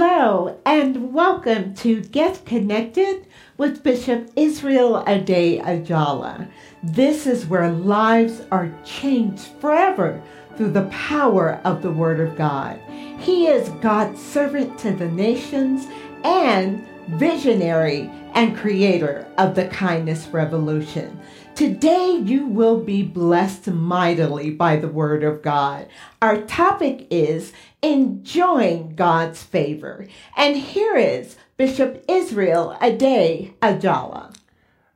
Hello, and welcome to Get Connected with Bishop Israel Ade Ajala. This is where lives are changed forever through the power of the Word of God. He is God's servant to the nations and visionary and creator of the kindness revolution. Today, you will be blessed mightily by the Word of God. Our topic is enjoying God's favor. And here is Bishop Israel Ade Ajala.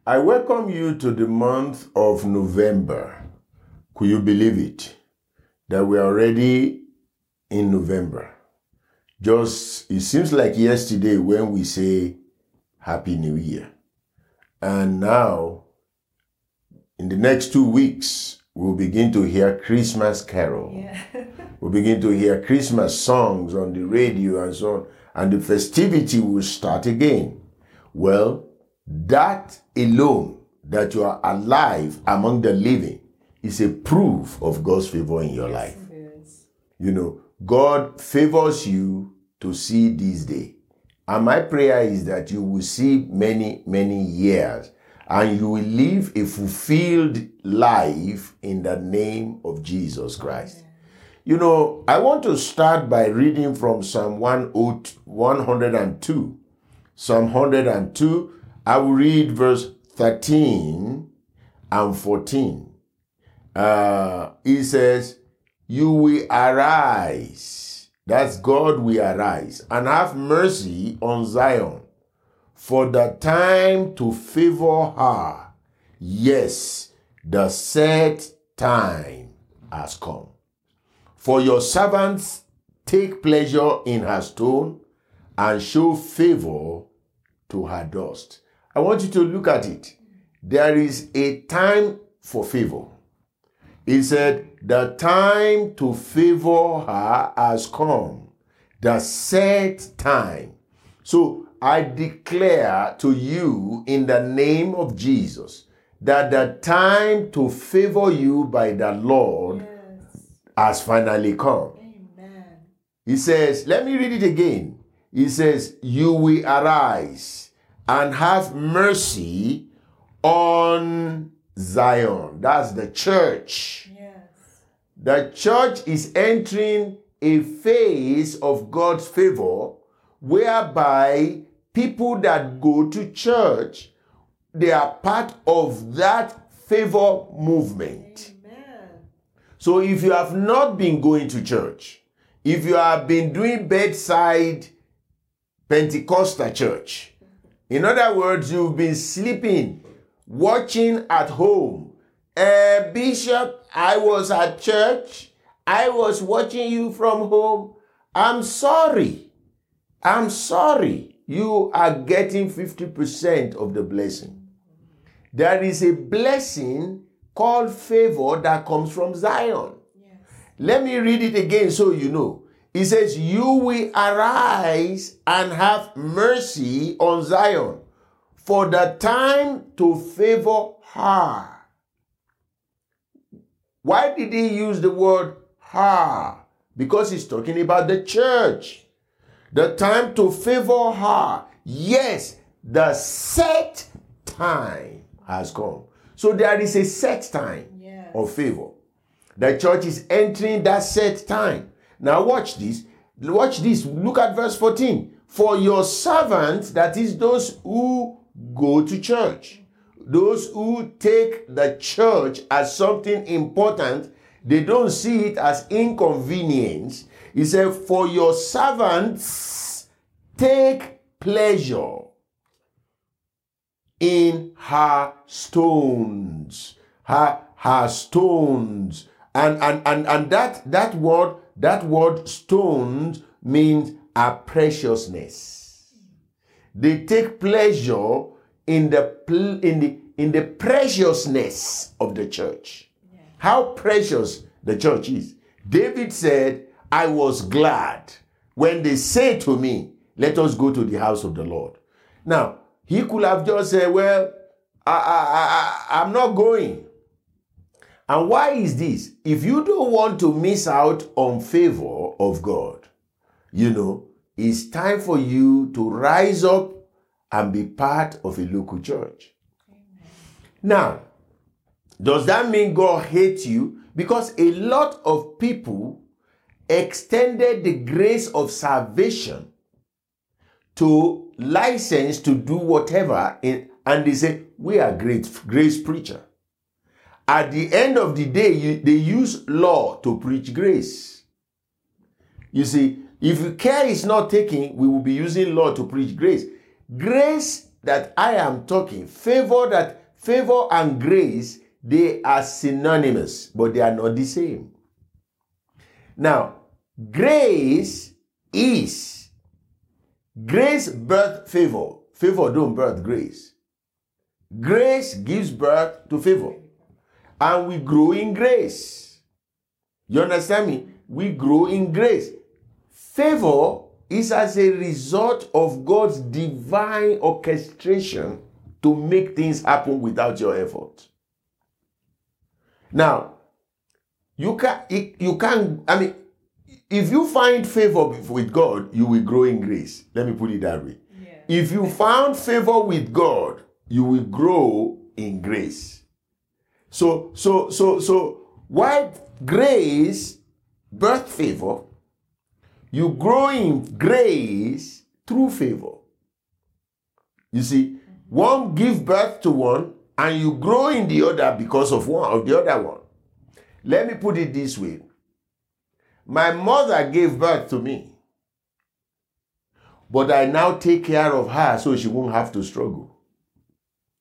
I welcome you to the month of November. Could you believe it? That we are already in November. Just, it seems like yesterday when we say Happy New Year. And now, in the next two weeks, we'll begin to hear Christmas carol. Yeah. we'll begin to hear Christmas songs on the radio and so on. And the festivity will start again. Well, that alone, that you are alive among the living, is a proof of God's favor in your life. You know, God favors you to see this day. And my prayer is that you will see many, many years and you will live a fulfilled life in the name of Jesus Christ. You know, I want to start by reading from Psalm 102. Psalm 102, I will read verse 13 and 14. Uh, he says, You will arise. That's God will arise and have mercy on Zion for the time to favor her. Yes, the set time has come. For your servants take pleasure in her stone and show favor to her dust. I want you to look at it. There is a time for favor. He said, The time to favor her has come, the set time. So I declare to you in the name of Jesus that the time to favor you by the Lord yes. has finally come. Amen. He says, let me read it again. He says, You will arise and have mercy on Zion. That's the church. Yes. The church is entering a phase of God's favor whereby people that go to church they are part of that favor movement. Amen. So if you have not been going to church, if you have been doing bedside Pentecostal church, in other words, you've been sleeping, watching at home. Uh, Bishop, I was at church. I was watching you from home. I'm sorry. I'm sorry. You are getting 50% of the blessing. There is a blessing called favor that comes from Zion. Yes. Let me read it again so you know. It says, You will arise and have mercy on Zion, for the time to favor her. Why did he use the word her? Because he's talking about the church. The time to favor her. Yes, the set time has come. So there is a set time yes. of favor. The church is entering that set time. Now watch this. Watch this. Look at verse 14. For your servants, that is those who go to church, those who take the church as something important, they don't see it as inconvenience. He said, For your servants take pleasure in her stones. Her, her stones And and and and that that word that word stones means a preciousness. They take pleasure in the in the in the preciousness of the church. How precious the church is. David said, I was glad when they say to me, Let us go to the house of the Lord. Now, he could have just said, Well, I, I, I, I'm not going. And why is this? If you don't want to miss out on favor of God, you know, it's time for you to rise up and be part of a local church. Now, does that mean God hates you? Because a lot of people extended the grace of salvation to license to do whatever, in, and they say, We are great grace preacher. At the end of the day, you, they use law to preach grace. You see, if care is not taken, we will be using law to preach grace. Grace that I am talking, favor that favor and grace, they are synonymous, but they are not the same. Now, grace is grace birth favor. Favor don't birth grace. Grace gives birth to favor. And we grow in grace. You understand me? We grow in grace. Favor is as a result of God's divine orchestration to make things happen without your effort. Now, you can you can I mean if you find favor with God, you will grow in grace. Let me put it that way. Yeah. If you found favor with God, you will grow in grace. So so so so why grace birth favor you grow in grace through favor. You see, one give birth to one, and you grow in the other because of one of the other one. Let me put it this way. My mother gave birth to me. But I now take care of her so she won't have to struggle.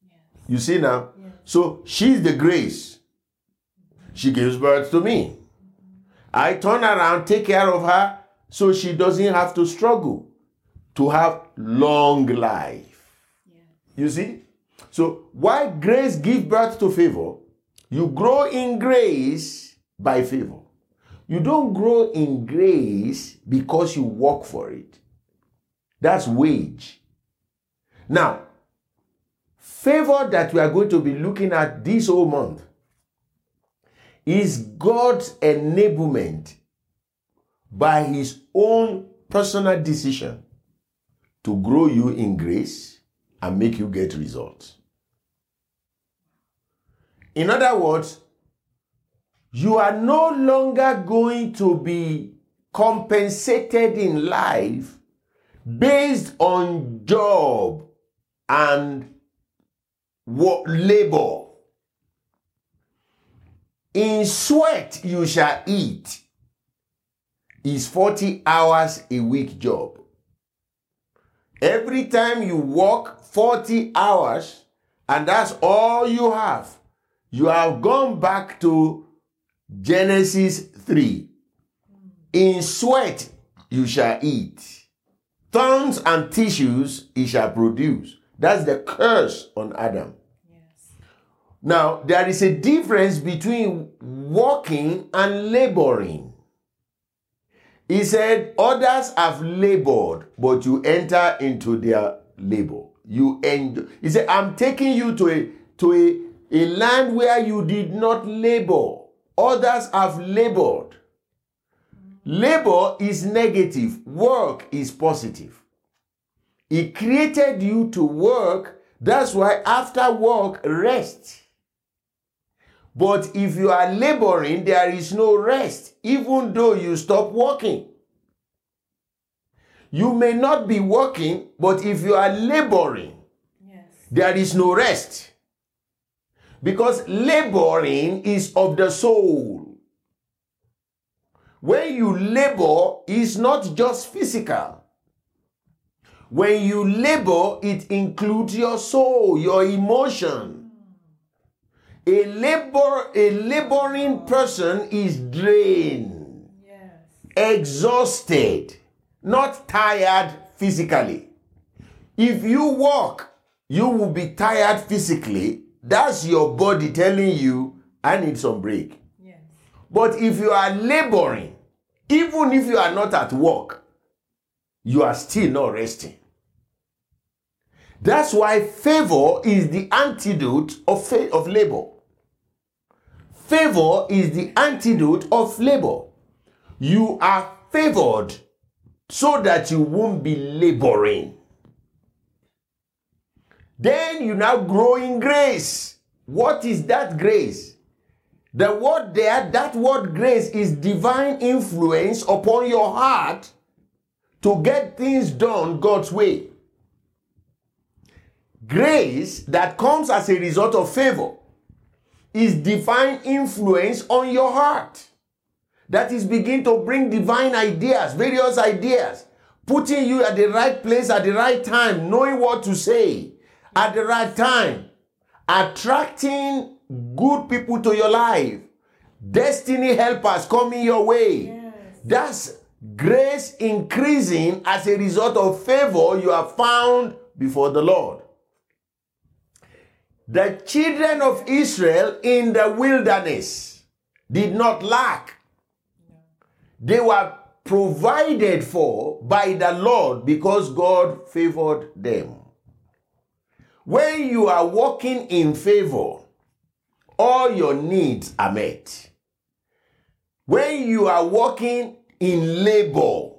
Yes. You see now? Yes. So she's the grace. She gives birth to me. I turn around, take care of her, so she doesn't have to struggle to have long life. Yeah. You see? So why grace give birth to favor? You grow in grace by favor. You don't grow in grace because you work for it. That's wage. Now, favor that we are going to be looking at this whole month is God's enablement by his own personal decision to grow you in grace and make you get results. In other words, you are no longer going to be compensated in life based on job and what labor. In sweat you shall eat is 40 hours a week job. Every time you work 40 hours and that's all you have, you have gone back to Genesis 3. In sweat you shall eat, thorns and tissues he shall produce. That's the curse on Adam. Yes. Now, there is a difference between working and laboring. He said, Others have labored, but you enter into their labor. You end. He said, I'm taking you to a to a, a land where you did not labor. Others have labored. Labor is negative, work is positive. He created you to work. That's why after work, rest. But if you are laboring, there is no rest, even though you stop working. You may not be working, but if you are laboring, yes. there is no rest. Because laboring is of the soul. When you labor, it's not just physical. When you labor, it includes your soul, your emotion A labor, a laboring person is drained, exhausted, not tired physically. If you walk, you will be tired physically. That's your body telling you, I need some break. But if you are laboring, even if you are not at work, you are still not resting. That's why favor is the antidote of, fa- of labor. Favor is the antidote of labor. You are favored so that you won't be laboring. Then you now grow in grace. What is that grace? The word there, that word grace is divine influence upon your heart to get things done God's way. Grace that comes as a result of favor is divine influence on your heart. That is begin to bring divine ideas, various ideas, putting you at the right place at the right time, knowing what to say at the right time, attracting good people to your life, destiny helpers coming your way. That's grace increasing as a result of favor you have found before the Lord. The children of Israel in the wilderness did not lack. They were provided for by the Lord because God favored them. When you are walking in favor, all your needs are met. When you are walking in labor,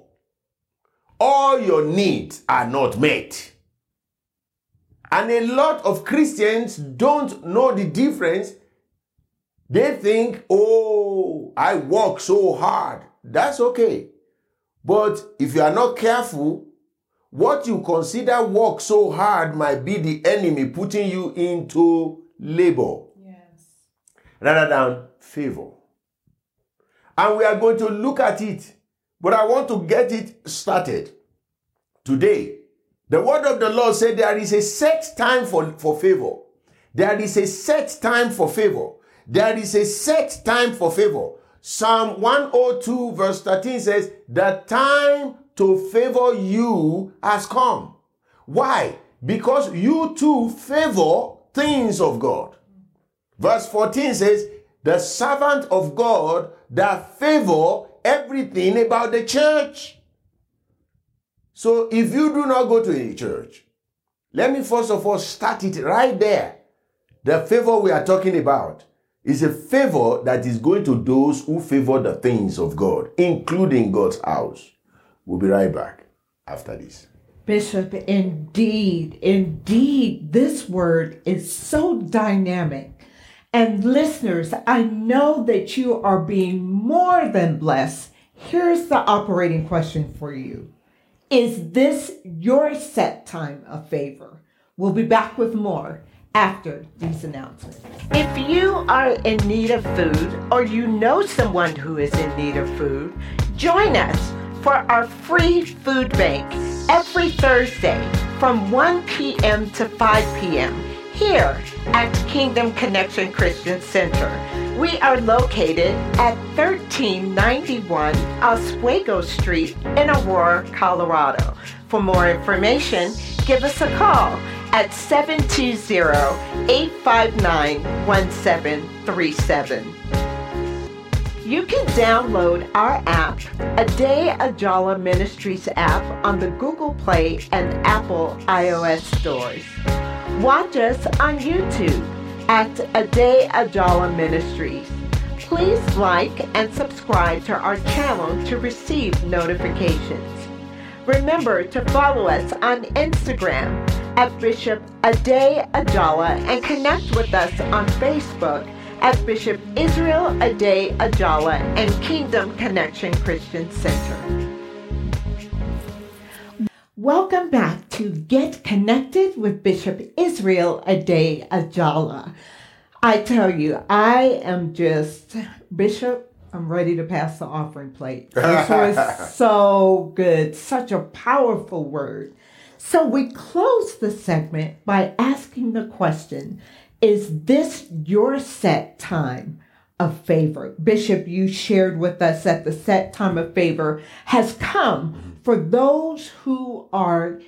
all your needs are not met. And a lot of Christians don't know the difference. They think, oh, I work so hard. That's okay. But if you are not careful, what you consider work so hard might be the enemy putting you into labor rather than favor. And we are going to look at it, but I want to get it started today. The word of the Lord said there is a set time for, for favor. There is a set time for favor. There is a set time for favor. Psalm 102, verse 13 says, The time to favor you has come. Why? Because you too favor things of God. Verse 14 says, The servant of God that favor everything about the church. So if you do not go to a church, let me first of all start it right there. The favor we are talking about is a favor that is going to those who favor the things of God, including God's house. We'll be right back after this. Bishop, indeed, indeed, this word is so dynamic. And listeners, I know that you are being more than blessed. Here's the operating question for you Is this your set time of favor? We'll be back with more after these announcements. If you are in need of food or you know someone who is in need of food, join us for our free food bank every Thursday from 1 p.m. to 5 p.m. here at Kingdom Connection Christian Center. We are located at 1391 Oswego Street in Aurora, Colorado. For more information, give us a call at 720-859-1737. You can download our app, A Day Ajala Ministries app, on the Google Play and Apple iOS stores. Watch us on YouTube at Ade Ajala Ministries. Please like and subscribe to our channel to receive notifications. Remember to follow us on Instagram at Bishop Ade Ajala and connect with us on Facebook at Bishop Israel Ade Ajala and Kingdom Connection Christian Center. Welcome back to Get Connected with Bishop Israel Ade Ajala. I tell you, I am just, Bishop, I'm ready to pass the offering plate. This was so good, such a powerful word. So we close the segment by asking the question Is this your set time of favor? Bishop, you shared with us that the set time of favor has come for those who are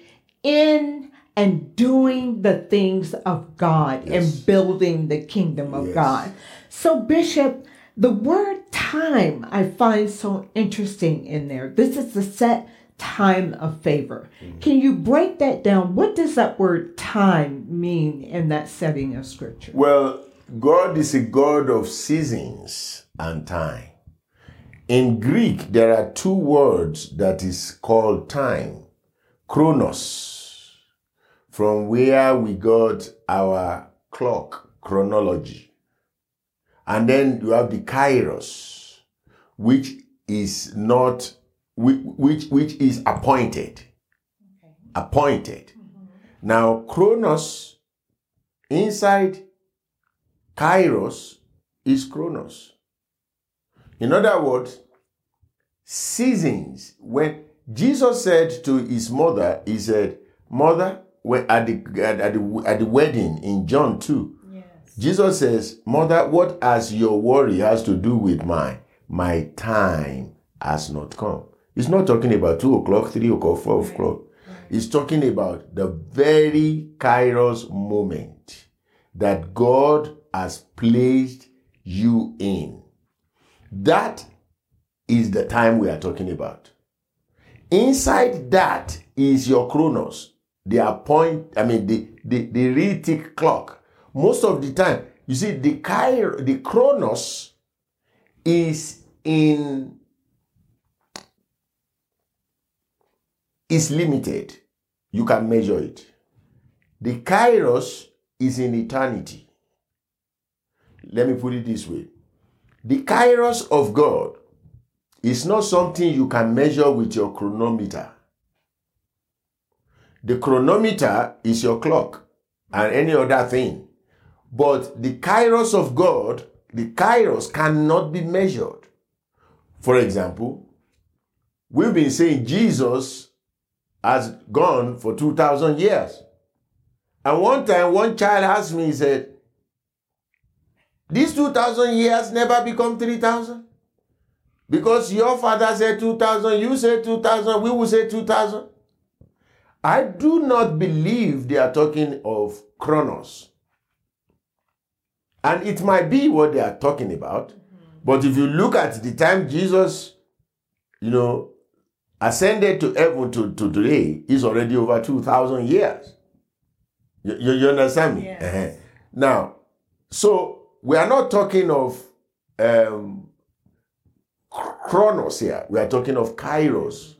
in and doing the things of God Yes. and building the kingdom of Yes. God. So, Bishop, the word time I find so interesting in there. This is the set time of favor. Mm-hmm. Can you break that down? What does that word time mean in that setting of scripture? Well, God is a God of seasons and time. In Greek, there are two words that is called time chronos, from where we got our clock, chronology. And then you have the kairos, which is not, which, which, is appointed. Appointed. Mm-hmm. Now, chronos inside Kairos is Chronos. In other words, seasons. When Jesus said to his mother, he said, Mother, when at the, at, at the, at the wedding in John 2, Jesus says, Mother, what has your worry has to do with mine? My time has not come. He's not talking about 2 o'clock, 3 o'clock, 4 o'clock. He's talking about the very Kairos moment that God has placed you in. That is the time we are talking about. Inside that is your chronos, the appoint, I mean, the, the, the tick clock. Most of the time, you see, the Kair, the chronos is in, is limited. You can measure it. The kairos is in eternity. Let me put it this way the kairos of God is not something you can measure with your chronometer. The chronometer is your clock and any other thing. But the kairos of God, the kairos cannot be measured. For example, we've been saying Jesus has gone for 2,000 years. And one time, one child asked me, he said, These 2,000 years never become 3,000? Because your father said 2,000, you said 2,000, we will say 2,000. I do not believe they are talking of chronos. And it might be what they are talking about. But if you look at the time Jesus, you know, ascended to heaven to, to today, is already over 2,000 years. You, you, you understand me? Uh-huh. Now, so we are not talking of um, chronos here. We are talking of kairos.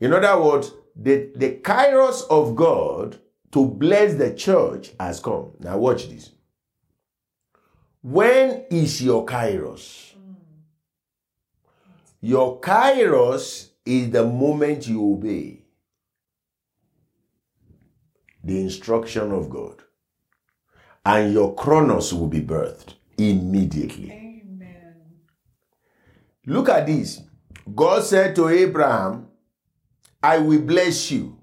In other words, the, the kairos of God to bless the church has come. Now, watch this. When is your kairos? Your kairos is the moment you obey the instruction of God, and your chronos will be birthed immediately. Amen. Look at this. God said to Abraham, I will bless you.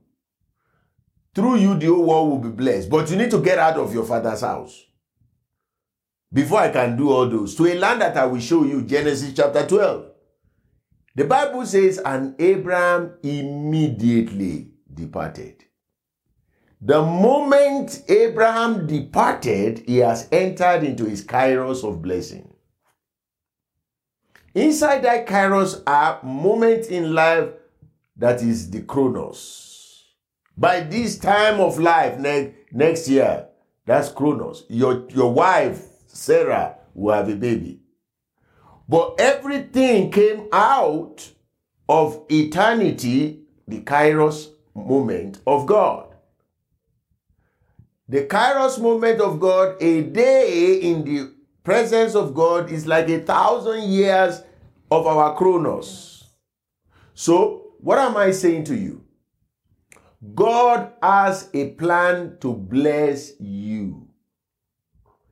Through you, the whole world will be blessed. But you need to get out of your father's house before I can do all those. To a land that I will show you, Genesis chapter 12. The Bible says, and Abraham immediately departed. The moment Abraham departed, he has entered into his kairos of blessing. Inside that kairos are moments in life that is the chronos. By this time of life, ne- next year, that's chronos. Your, your wife, Sarah, will have a baby. But everything came out of eternity, the kairos moment of God. The kairos moment of God, a day in the presence of God is like a thousand years of our chronos. So, what am I saying to you? God has a plan to bless you.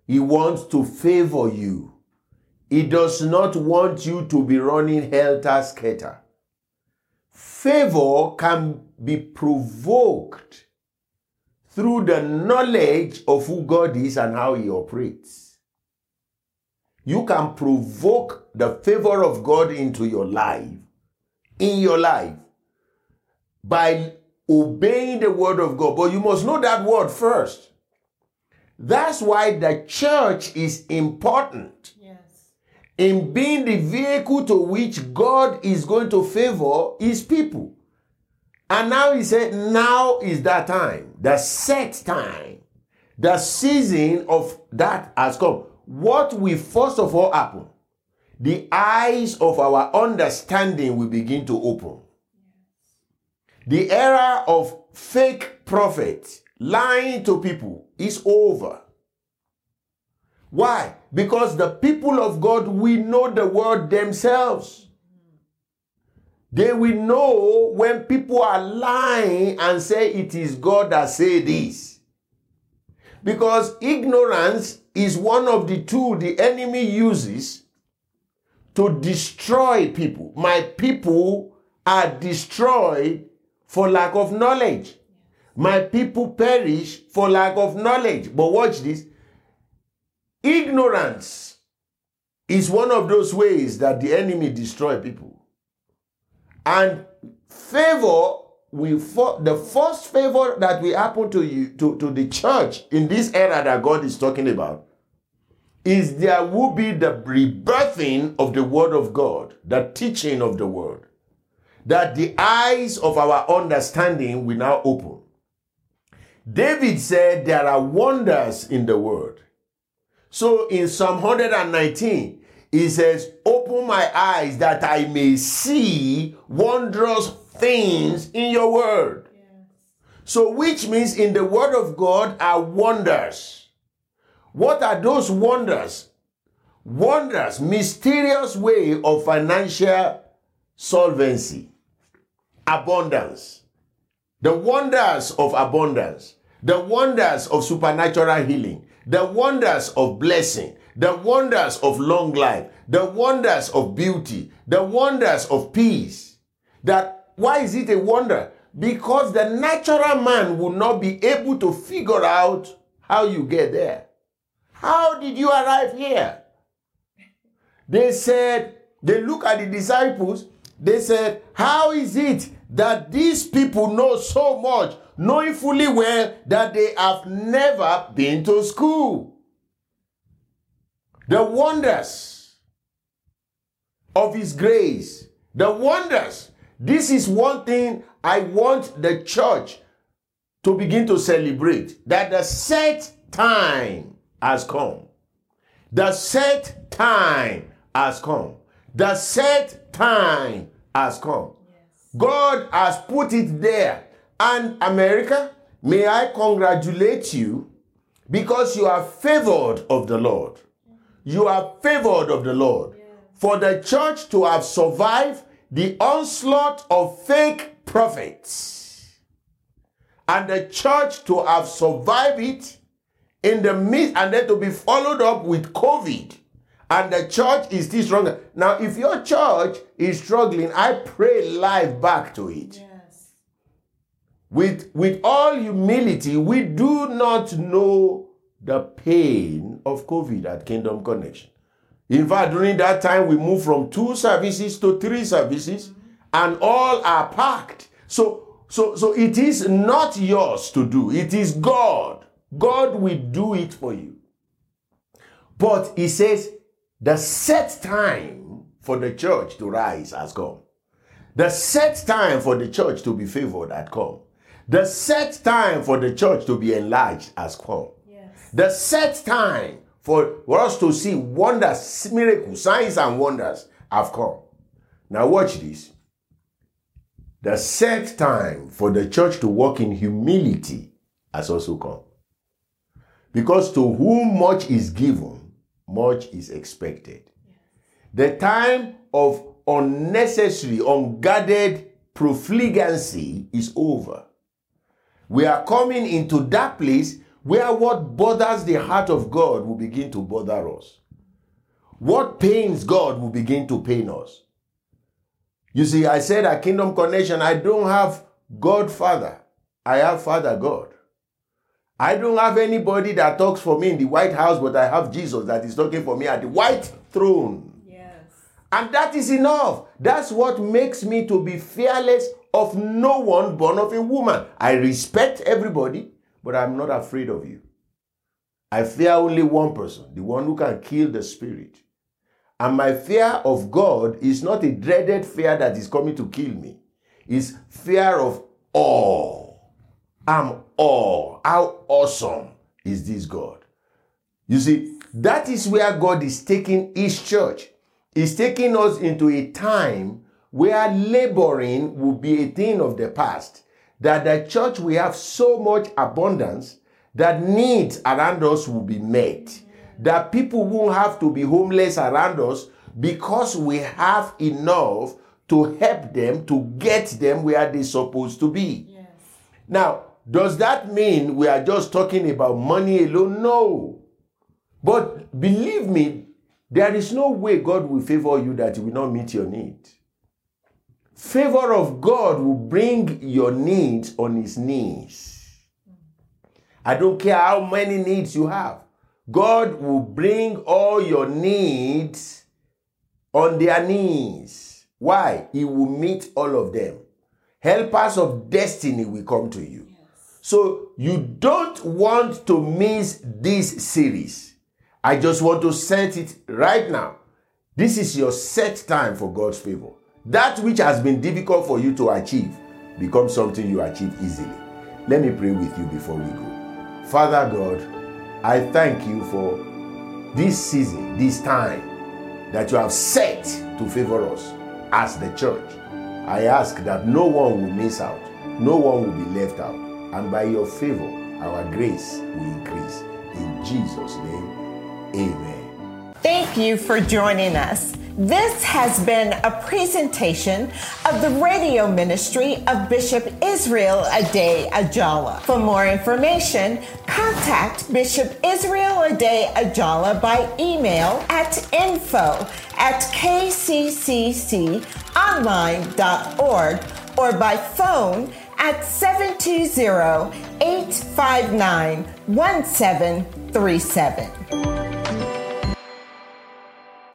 He wants to favor you. He does not want you to be running helter skelter. Favor can be provoked through the knowledge of who God is and how He operates. You can provoke the favor of God into your life, in your life, by obeying the word of God. But you must know that word first. That's why the church is important. In being the vehicle to which God is going to favor his people. And now he said, now is that time, the set time, the season of that has come. What will first of all happen? The eyes of our understanding will begin to open. The era of fake prophets lying to people is over. Why? Because the people of God we know the word themselves. They will know when people are lying and say it is God that say this. Because ignorance is one of the tools the enemy uses to destroy people. My people are destroyed for lack of knowledge. My people perish for lack of knowledge. But watch this. Ignorance is one of those ways that the enemy destroy people. And favor will fo- the first favor that will happen to you to, to the church in this era that God is talking about is there will be the rebirthing of the word of God, the teaching of the word, that the eyes of our understanding will now open. David said there are wonders in the word. So in Psalm 119, he says, Open my eyes that I may see wondrous things in your word. So, which means in the word of God are wonders. What are those wonders? Wonders, mysterious way of financial solvency, abundance, the wonders of abundance, the wonders of supernatural healing, the wonders of blessing, the wonders of long life, the wonders of beauty, the wonders of peace. That why is it a wonder? Because the natural man will not be able to figure out how you get there. How did you arrive here? They said, they look at the disciples, they said, How is it that these people know so much, knowing fully well that they have never been to school? The wonders of His grace, the wonders. This is one thing I want the church to begin to celebrate that the set time has come. The set time has come. The set time has come. God has put it there. And America, may I congratulate you because you are favored of the Lord. You are favored of the Lord. For the church to have survived the onslaught of fake prophets and the church to have survived it in the midst and then to be followed up with COVID and the church is still stronger. Now, if your church is struggling, I pray life back to it. Yes. With, with all humility, we do not know the pain of COVID at Kingdom Connection. In fact, during that time, we moved from two services to three services, mm-hmm. and all are packed. So, so, so it is not yours to do. It is God. God will do it for you. But he says, the set time for the church to rise has come. The set time for the church to be favored had come. The set time for the church to be enlarged has come. Yes. The set time for, for us to see wonders, miracles, signs, and wonders have come. Now, watch this. The set time for the church to walk in humility has also come. Because to whom much is given, much is expected. The time of unnecessary, unguarded profligacy is over. We are coming into that place where what bothers the heart of God will begin to bother us. What pains God will begin to pain us. You see, I said at Kingdom Connection, I don't have God Father, I have Father God. I don't have anybody that talks for me in the White House, but I have Jesus that is talking for me at the white throne. Yes. And that is enough. That's what makes me to be fearless of no one born of a woman. I respect everybody, but I'm not afraid of you. I fear only one person, the one who can kill the spirit. And my fear of God is not a dreaded fear that is coming to kill me. It's fear of awe. I'm all. How awesome is this God? You see, that is where God is taking His church. He's taking us into a time where laboring will be a thing of the past. That the church will have so much abundance that needs around us will be met. That people won't have to be homeless around us because we have enough to help them to get them where they're supposed to be. Yes. Now, does that mean we are just talking about money alone? No. But believe me, there is no way God will favor you that He will not meet your need. Favor of God will bring your needs on His knees. I don't care how many needs you have. God will bring all your needs on their knees. Why? He will meet all of them. Helpers of destiny will come to you. So you don't want to miss this series. I just want to set it right now. This is your set time for God's favor. That which has been difficult for you to achieve becomes something you achieve easily. Let me pray with you before we go. Father God, I thank you for this season, this time that you have set to favor us as the church. I ask that no one will miss out, no one will be left out, and by your favor, our grace will increase. In Jesus' name, amen. Thank you for joining us. This has been a presentation of the radio ministry of Bishop Israel Ade Ajala. For more information, contact Bishop Israel Ade Ajala by email at info at kccconline.org or by phone at 720 859 1737.